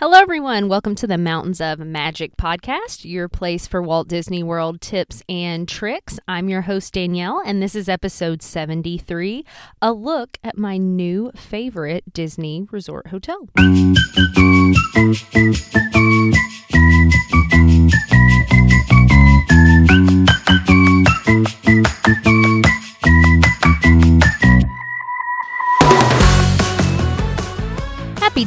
Hello, everyone. Welcome to the Mountains of Magic podcast, your place for Walt Disney World tips and tricks. I'm your host, Daniele, and this is episode 73 a look at my new favorite Disney resort hotel.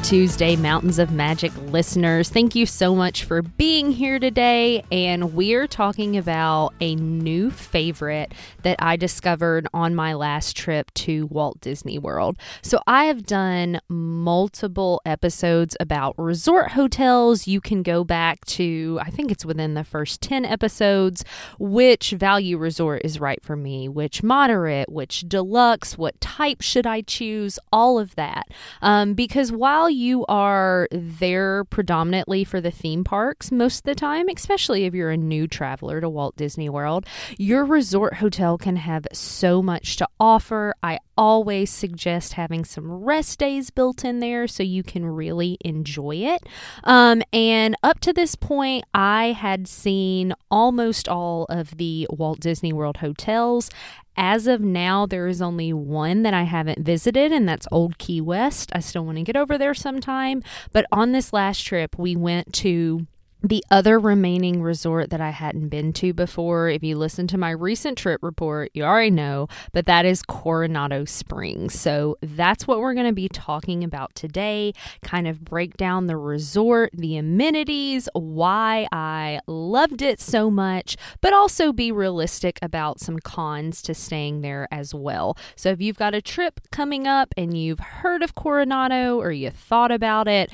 Tuesday, Mountains of Magic listeners. Thank you so much for being here today. And we're talking about a new favorite that I discovered on my last trip to Walt Disney World. So I have done multiple episodes about resort hotels. You can go back to, I think it's within the first 10 episodes, which value resort is right for me, which moderate, which deluxe, what type should I choose, all of that. Um, because while you are there predominantly for the theme parks most of the time, especially if you're a new traveler to Walt Disney World, your resort hotel can have so much to offer. I always suggest having some rest days built in there so you can really enjoy it. Um, and up to this point, I had seen almost all of the Walt Disney World hotels as of now, there is only one that I haven't visited, and that's Old Key West. I still want to get over there sometime. But on this last trip, we went to the other remaining resort that I hadn't been to before, if you listen to my recent trip report, you already know, but that is Coronado Springs. So that's what we're going to be talking about today. Kind of break down the resort, the amenities, why I loved it so much, but also be realistic about some cons to staying there as well. So if you've got a trip coming up and you've heard of Coronado or you thought about it,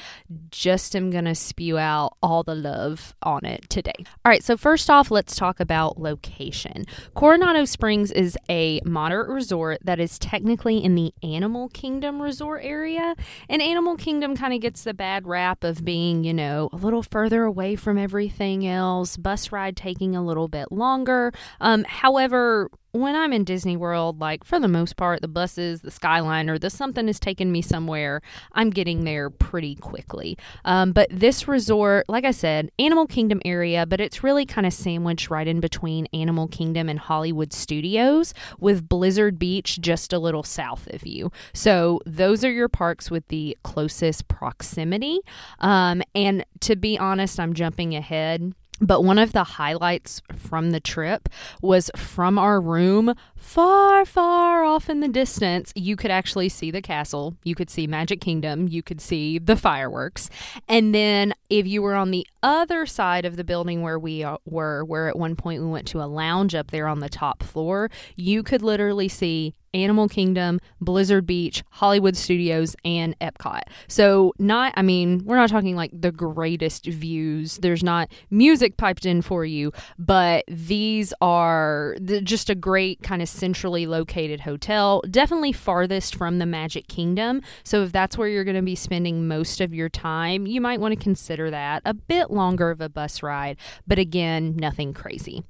just am going to spew out all the love love on it today. All right, so first off, let's talk about location. Coronado Springs is a moderate resort that is technically in the Animal Kingdom resort area. And Animal Kingdom kind of gets the bad rap of being, you know, a little further away from everything else, bus ride taking a little bit longer. Um, however, when I'm in Disney World, like for the most part, the buses, the Skyliner, the something is taking me somewhere, I'm getting there pretty quickly. Um, but this resort, like I said, Animal Kingdom area, but it's really kind of sandwiched right in between Animal Kingdom and Hollywood Studios, with Blizzard Beach just a little south of you. So those are your parks with the closest proximity. Um, and to be honest, I'm jumping ahead but one of the highlights from the trip was from our room, far, far off in the distance, you could actually see the castle. You could see Magic Kingdom. You could see the fireworks. And then if you were on the other side of the building where we uh, were, where at one point we went to a lounge up there on the top floor, you could literally see Animal Kingdom, Blizzard Beach, Hollywood Studios, and Epcot. So, not, I mean, we're not talking like the greatest views. There's not music piped in for you, but these are the, just a great kind of centrally located hotel. Definitely farthest from the Magic Kingdom. So, if that's where you're going to be spending most of your time, you might want to consider that. A bit longer of a bus ride, but again, nothing crazy.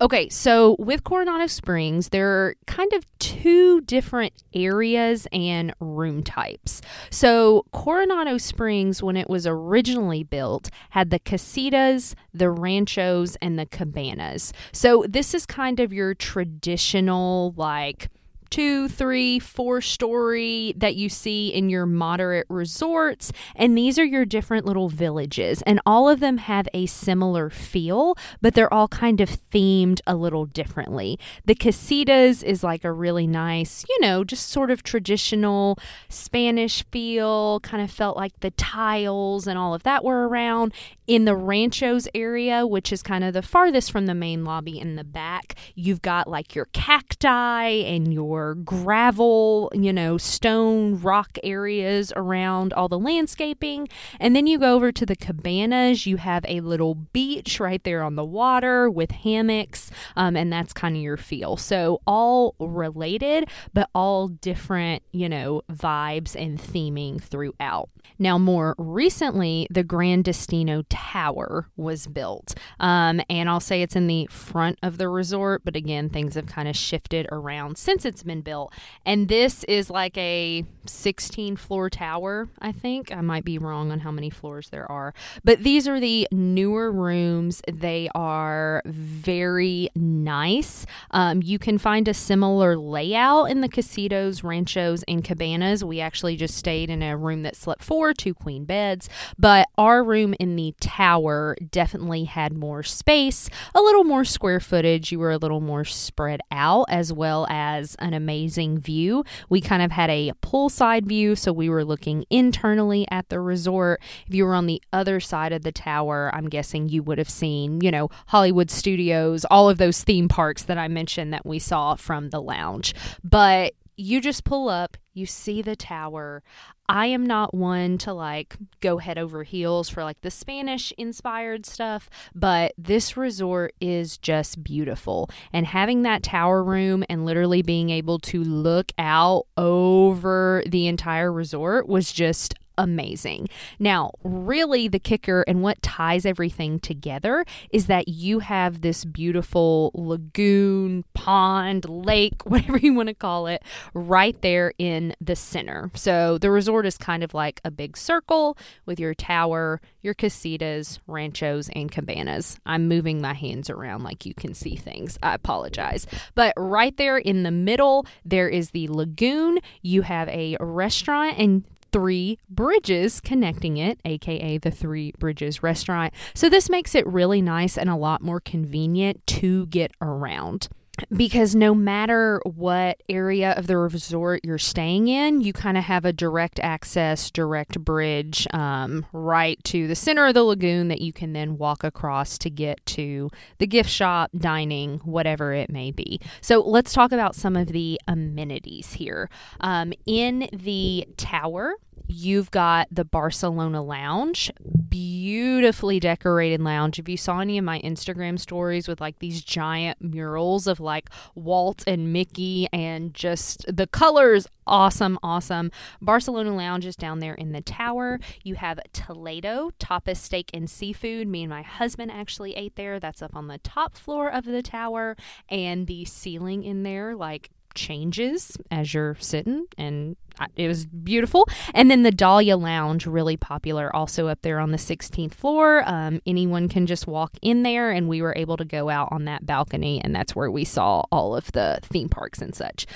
Okay, so with Coronado Springs, there are kind of two different areas and room types. So, Coronado Springs, when it was originally built, had the casitas, the ranchos, and the cabanas. So, this is kind of your traditional, like, two, three, four story that you see in your moderate resorts. And these are your different little villages. And all of them have a similar feel, but they're all kind of themed a little differently. The casitas is like a really nice, you know, just sort of traditional Spanish feel, kind of felt like the tiles and all of that were around. In the ranchos area, which is kind of the farthest from the main lobby in the back, you've got like your cacti and your or gravel, you know, stone, rock areas around all the landscaping. And then you go over to the cabanas. You have a little beach right there on the water with hammocks, um, and that's kind of your feel. So, all related, but all different, you know, vibes and theming throughout. Now, more recently, the Gran Destino Tower was built. Um, and I'll say it's in the front of the resort, but again, things have kind of shifted around since it's been built. And this is like a 16 floor tower, I think. I might be wrong on how many floors there are. But these are the newer rooms. They are very nice. Um, you can find a similar layout in the casitas, ranchos, and cabanas. We actually just stayed in a room that slept four, two queen beds. But our room in the tower definitely had more space, a little more square footage. You were a little more spread out, as well as an amazing view. We kind of had a poolside view, so we were looking internally at the resort. If you were on the other side of the tower, I'm guessing you would have seen, you know, Hollywood Studios, all of those theme parks that I mentioned that we saw from the lounge. But you just pull up, you see the tower. I am not one to like go head over heels for like the Spanish inspired stuff, but this resort is just beautiful. And having that tower room and literally being able to look out over the entire resort was just amazing. Now, really, the kicker and what ties everything together is that you have this beautiful lagoon, pond, lake, whatever you want to call it, right there in the center. So the resort is kind of like a big circle with your tower, your casitas, ranchos, and cabanas. I'm moving my hands around like you can see things. I apologize. But right there in the middle, there is the lagoon. You have a restaurant, and three bridges connecting it, aka the Three Bridges restaurant. So this makes it really nice and a lot more convenient to get around because no matter what area of the resort you're staying in, you kind of have a direct access, direct bridge um, right to the center of the lagoon that you can then walk across to get to the gift shop, dining, whatever it may be. So let's talk about some of the amenities here. Um, in the tower, You've got the Barcelona Lounge, beautifully decorated lounge. If you saw any of my Instagram stories with like these giant murals of like Walt and Mickey and just the colors, awesome, awesome. Barcelona Lounge is down there in the tower. You have Toledo, tapas, steak, and seafood. Me and my husband actually ate there. That's up on the top floor of the tower. And the ceiling in there, like, changes as you're sitting and it was beautiful and then the dahlia lounge really popular also up there on the 16th floor um, anyone can just walk in there and we were able to go out on that balcony and that's where we saw all of the theme parks and such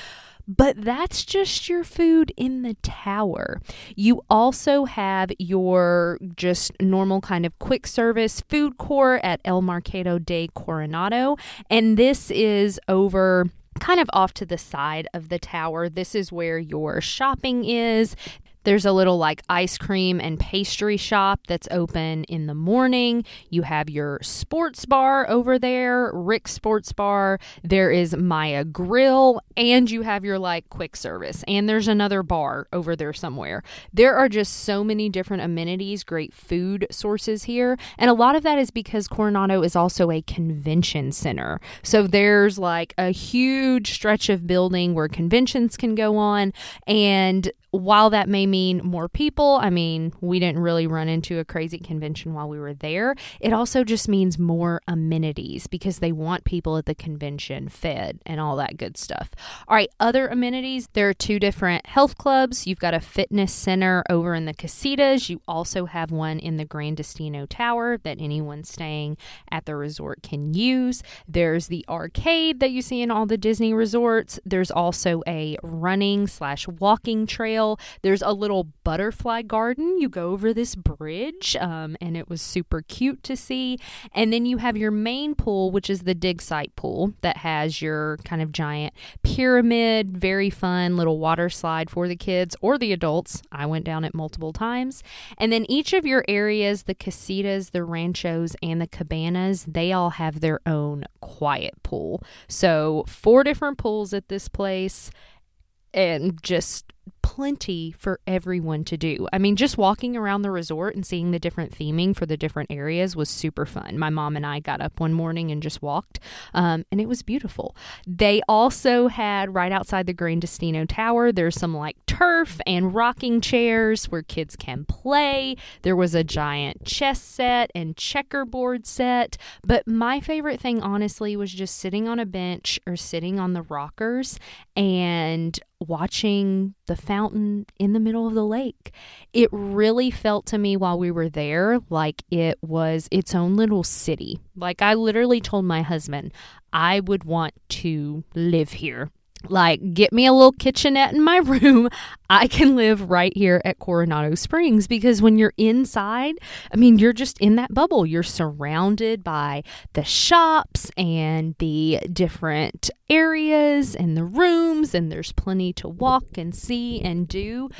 but that's just your food in the tower. You also have your just normal kind of quick service food court at El Mercado de Coronado. And this is over kind of off to the side of the tower. This is where your shopping is. There's a little like ice cream and pastry shop that's open in the morning. You have your sports bar over there, Rix Sports Bar. There is Maya Grill, and you have your like quick service. And there's another bar over there somewhere. There are just so many different amenities, great food sources here. And a lot of that is because Coronado is also a convention center. So there's like a huge stretch of building where conventions can go on. And while that may mean more people, I mean, we didn't really run into a crazy convention while we were there. It also just means more amenities because they want people at the convention fed and all that good stuff. All right, other amenities there are two different health clubs. You've got a fitness center over in the casitas. You also have one in the Gran Destino Tower that anyone staying at the resort can use. There's the arcade that you see in all the Disney resorts. There's also a running slash walking trail. There's a little butterfly garden. You go over this bridge, um, and it was super cute to see. And then you have your main pool, which is the dig site pool that has your kind of giant pyramid, very fun little water slide for the kids or the adults. I went down it multiple times. And then each of your areas, the casitas, the ranchos, and the cabanas, they all have their own quiet pool. So, four different pools at this place and just plenty for everyone to do. I mean, just walking around the resort and seeing the different theming for the different areas was super fun. My mom and I got up one morning and just walked, um, and it was beautiful. They also had right outside the Gran Destino Tower, there's some like turf and rocking chairs where kids can play. There was a giant chess set and checkerboard set. But my favorite thing, honestly, was just sitting on a bench or sitting on the rockers and watching the fountain in the middle of the lake. It really felt to me while we were there like it was its own little city. Like I literally told my husband, I would want to live here like get me a little kitchenette in my room. I can live right here at coronado springs because when you're inside i mean you're just in that bubble. You're surrounded by the shops and the different areas and the rooms and there's plenty to walk and see and do.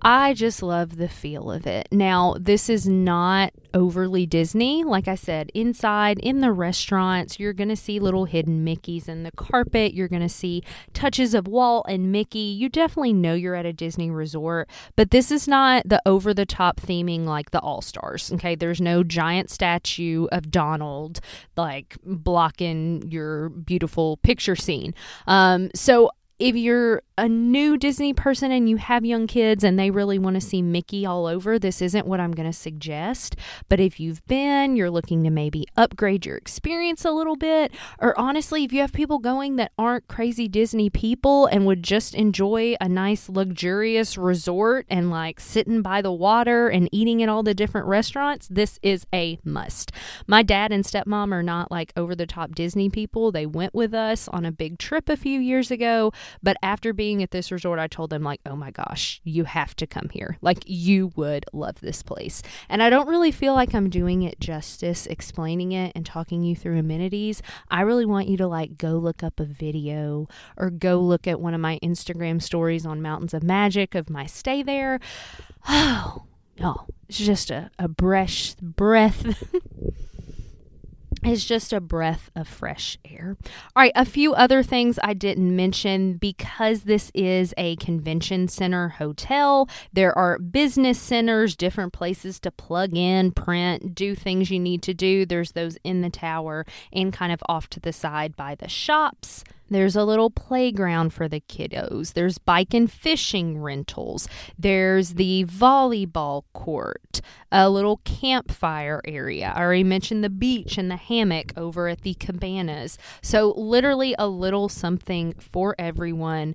I just love the feel of it. Now this is not overly disney like i said inside in the restaurants you're gonna see little hidden mickeys in the carpet you're gonna see touches of Walt and Mickey, you definitely know you're at a Disney resort, but this is not the over the top theming like the All Stars. Okay, there's no giant statue of Donald like blocking your beautiful picture scene. Um, so if you're a new Disney person and you have young kids and they really want to see Mickey all over, this isn't what I'm going to suggest. But if you've been, you're looking to maybe upgrade your experience a little bit, or honestly, if you have people going that aren't crazy Disney people and would just enjoy a nice, luxurious resort and like sitting by the water and eating at all the different restaurants, this is a must. My dad and stepmom are not like over the top Disney people. They went with us on a big trip a few years ago, but after being at this resort, I told them, like, oh my gosh, you have to come here. Like, you would love this place. And I don't really feel like I'm doing it justice explaining it and talking you through amenities. I really want you to, like, go look up a video or go look at one of my Instagram stories on Mountains of Magic of my stay there. Oh, oh, it's just a, a breath, breath. is just a breath of fresh air. All right, a few other things I didn't mention because this is a convention center hotel. There are business centers, different places to plug in, print, do things you need to do. There's those in the tower and kind of off to the side by the shops. There's a little playground for the kiddos. There's bike and fishing rentals. There's the volleyball court, a little campfire area. I already mentioned the beach and the hammock over at the cabanas. So, literally, a little something for everyone.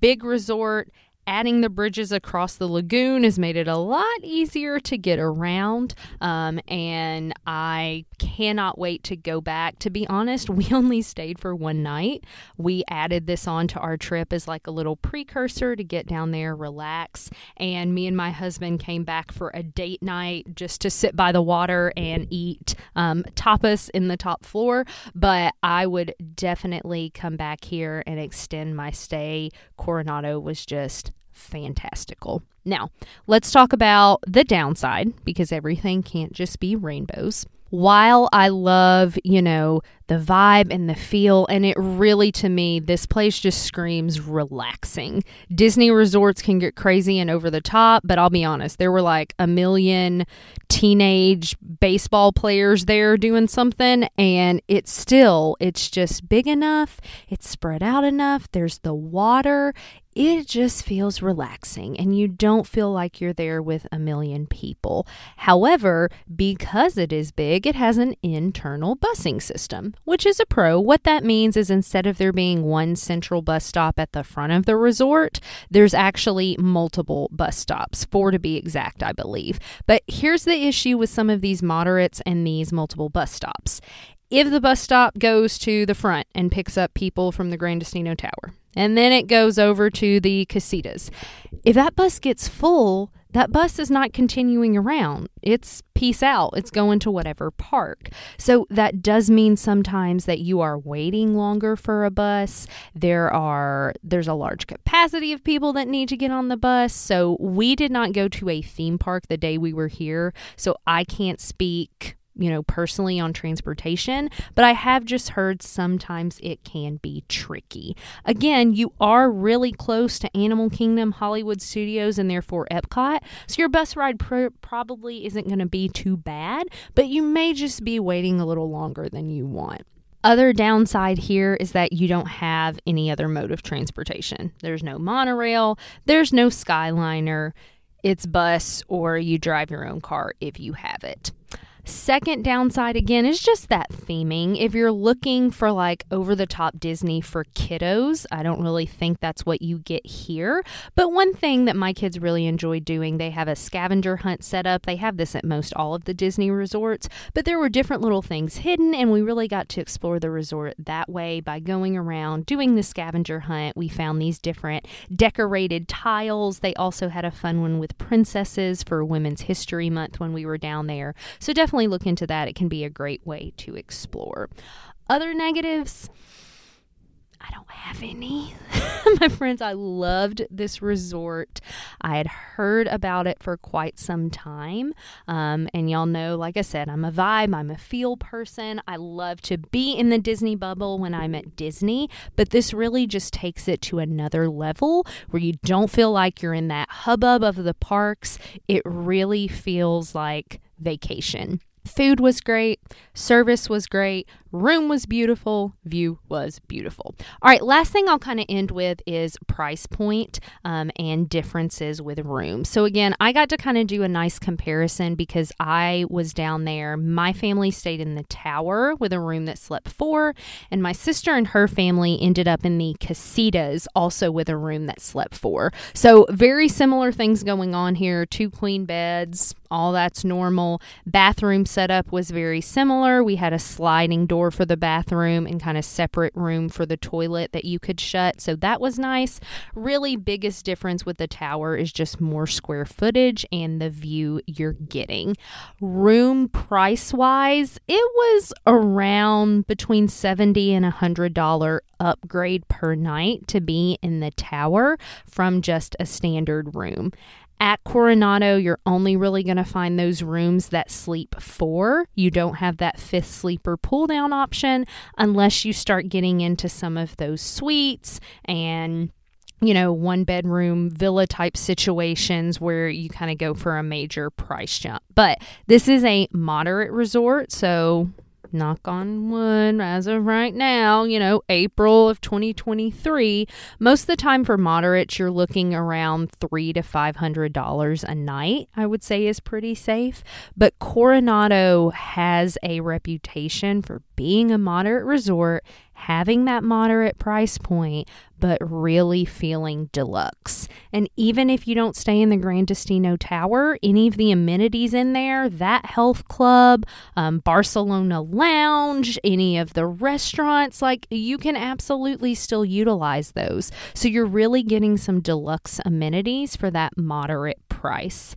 Big resort adding the bridges across the lagoon has made it a lot easier to get around. Um, and I cannot wait to go back. To be honest, we only stayed for one night. We added this on to our trip as like a little precursor to get down there, relax. And me and my husband came back for a date night just to sit by the water and eat um, tapas in the top floor. But I would definitely come back here and extend my stay. Coronado was just fantastical. Now, let's talk about the downside because everything can't just be rainbows. While I love, you know, the vibe and the feel, and it really, to me, this place just screams relaxing. Disney resorts can get crazy and over the top, but I'll be honest, there were like a million teenage baseball players there doing something, and it's still, it's just big enough, it's spread out enough, there's the water it just feels relaxing and you don't feel like you're there with a million people. However, because it is big, it has an internal busing system, which is a pro. What that means is instead of there being one central bus stop at the front of the resort, there's actually multiple bus stops, four to be exact, I believe. But here's the issue with some of these moderates and these multiple bus stops. If the bus stop goes to the front and picks up people from the Gran Destino Tower, and then it goes over to the casitas. If that bus gets full, that bus is not continuing around. It's peace out. It's going to whatever park. So that does mean sometimes that you are waiting longer for a bus. There are there's a large capacity of people that need to get on the bus. So we did not go to a theme park the day we were here. So I can't speak you know, personally on transportation, but I have just heard sometimes it can be tricky. Again, you are really close to Animal Kingdom, Hollywood Studios, and therefore Epcot, so your bus ride pr- probably isn't going to be too bad, but you may just be waiting a little longer than you want. Other downside here is that you don't have any other mode of transportation. There's no monorail, there's no Skyliner, it's bus, or you drive your own car if you have it. Second downside again is just that theming. If you're looking for like over the top Disney for kiddos, I don't really think that's what you get here. But one thing that my kids really enjoy doing, they have a scavenger hunt set up. They have this at most all of the Disney resorts, but there were different little things hidden, and we really got to explore the resort that way by going around doing the scavenger hunt. We found these different decorated tiles. They also had a fun one with princesses for Women's History Month when we were down there. So definitely definitely look into that. It can be a great way to explore. Other negatives, I don't have any. My friends, I loved this resort. I had heard about it for quite some time. Um, and y'all know, like I said, I'm a vibe, I'm a feel person. I love to be in the Disney bubble when I'm at Disney. But this really just takes it to another level where you don't feel like you're in that hubbub of the parks. It really feels like vacation. Food was great, service was great, room was beautiful, view was beautiful. All right, last thing I'll kind of end with is price point, um, and differences with rooms. So, again, I got to kind of do a nice comparison because I was down there. My family stayed in the tower with a room that slept four, and my sister and her family ended up in the casitas also with a room that slept four. So, very similar things going on here two queen beds, all that's normal. Bathroom setup was very similar. We had a sliding door for the bathroom and kind of separate room for the toilet that you could shut. So that was nice. Really, biggest difference with the tower is just more square footage and the view you're getting. Room price wise, it was around between 70 and $100 upgrade per night to be in the tower from just a standard room. At Coronado, you're only really going to find those rooms that sleep four. You don't have that fifth sleeper pull down option unless you start getting into some of those suites and you know, one bedroom villa type situations where you kind of go for a major price jump. But this is a moderate resort, so knock on wood, as of right now, you know, April of 2023, most of the time for moderates, you're looking around three to five hundred dollars a night. I would say is pretty safe. But Coronado has a reputation for being a moderate resort having that moderate price point, but really feeling deluxe. And even if you don't stay in the Gran Destino Tower, any of the amenities in there, that health club, um, Barcelona Lounge, any of the restaurants, like you can absolutely still utilize those. So you're really getting some deluxe amenities for that moderate price.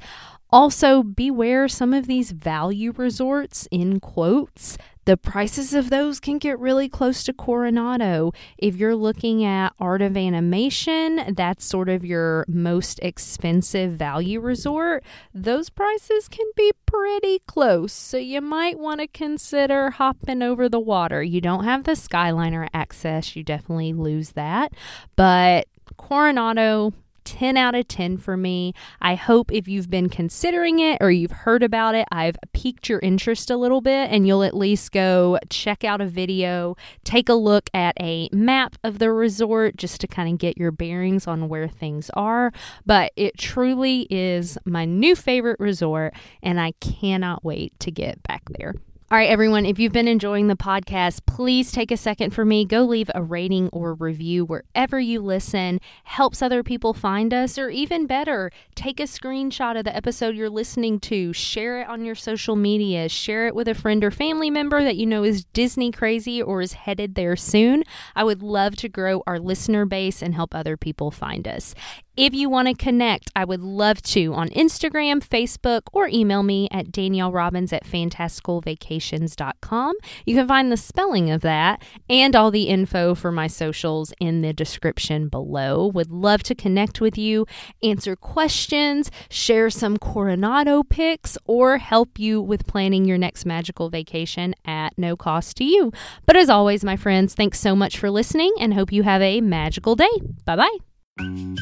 Also, beware some of these value resorts, in quotes, the prices of those can get really close to Coronado. If you're looking at Art of Animation, that's sort of your most expensive value resort. Those prices can be pretty close, so you might want to consider hopping over the water. You don't have the Skyliner access, you definitely lose that. But Coronado, 10 out of 10 for me. I hope if you've been considering it or you've heard about it, I've piqued your interest a little bit and you'll at least go check out a video, take a look at a map of the resort just to kind of get your bearings on where things are. But it truly is my new favorite resort and I cannot wait to get back there. All right, everyone, if you've been enjoying the podcast, please take a second for me. Go leave a rating or review wherever you listen. Helps other people find us, or even better, take a screenshot of the episode you're listening to, share it on your social media, share it with a friend or family member that you know is Disney crazy or is headed there soon. I would love to grow our listener base and help other people find us. If you want to connect, I would love to on Instagram, Facebook, or email me at Daniele Robbins at fantasticalvacations.com. You can find the spelling of that and all the info for my socials in the description below. Would love to connect with you, answer questions, share some Coronado pics, or help you with planning your next magical vacation at no cost to you. But as always, my friends, thanks so much for listening and hope you have a magical day. Bye bye. Thank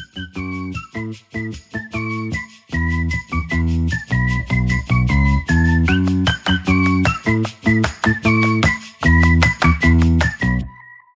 you.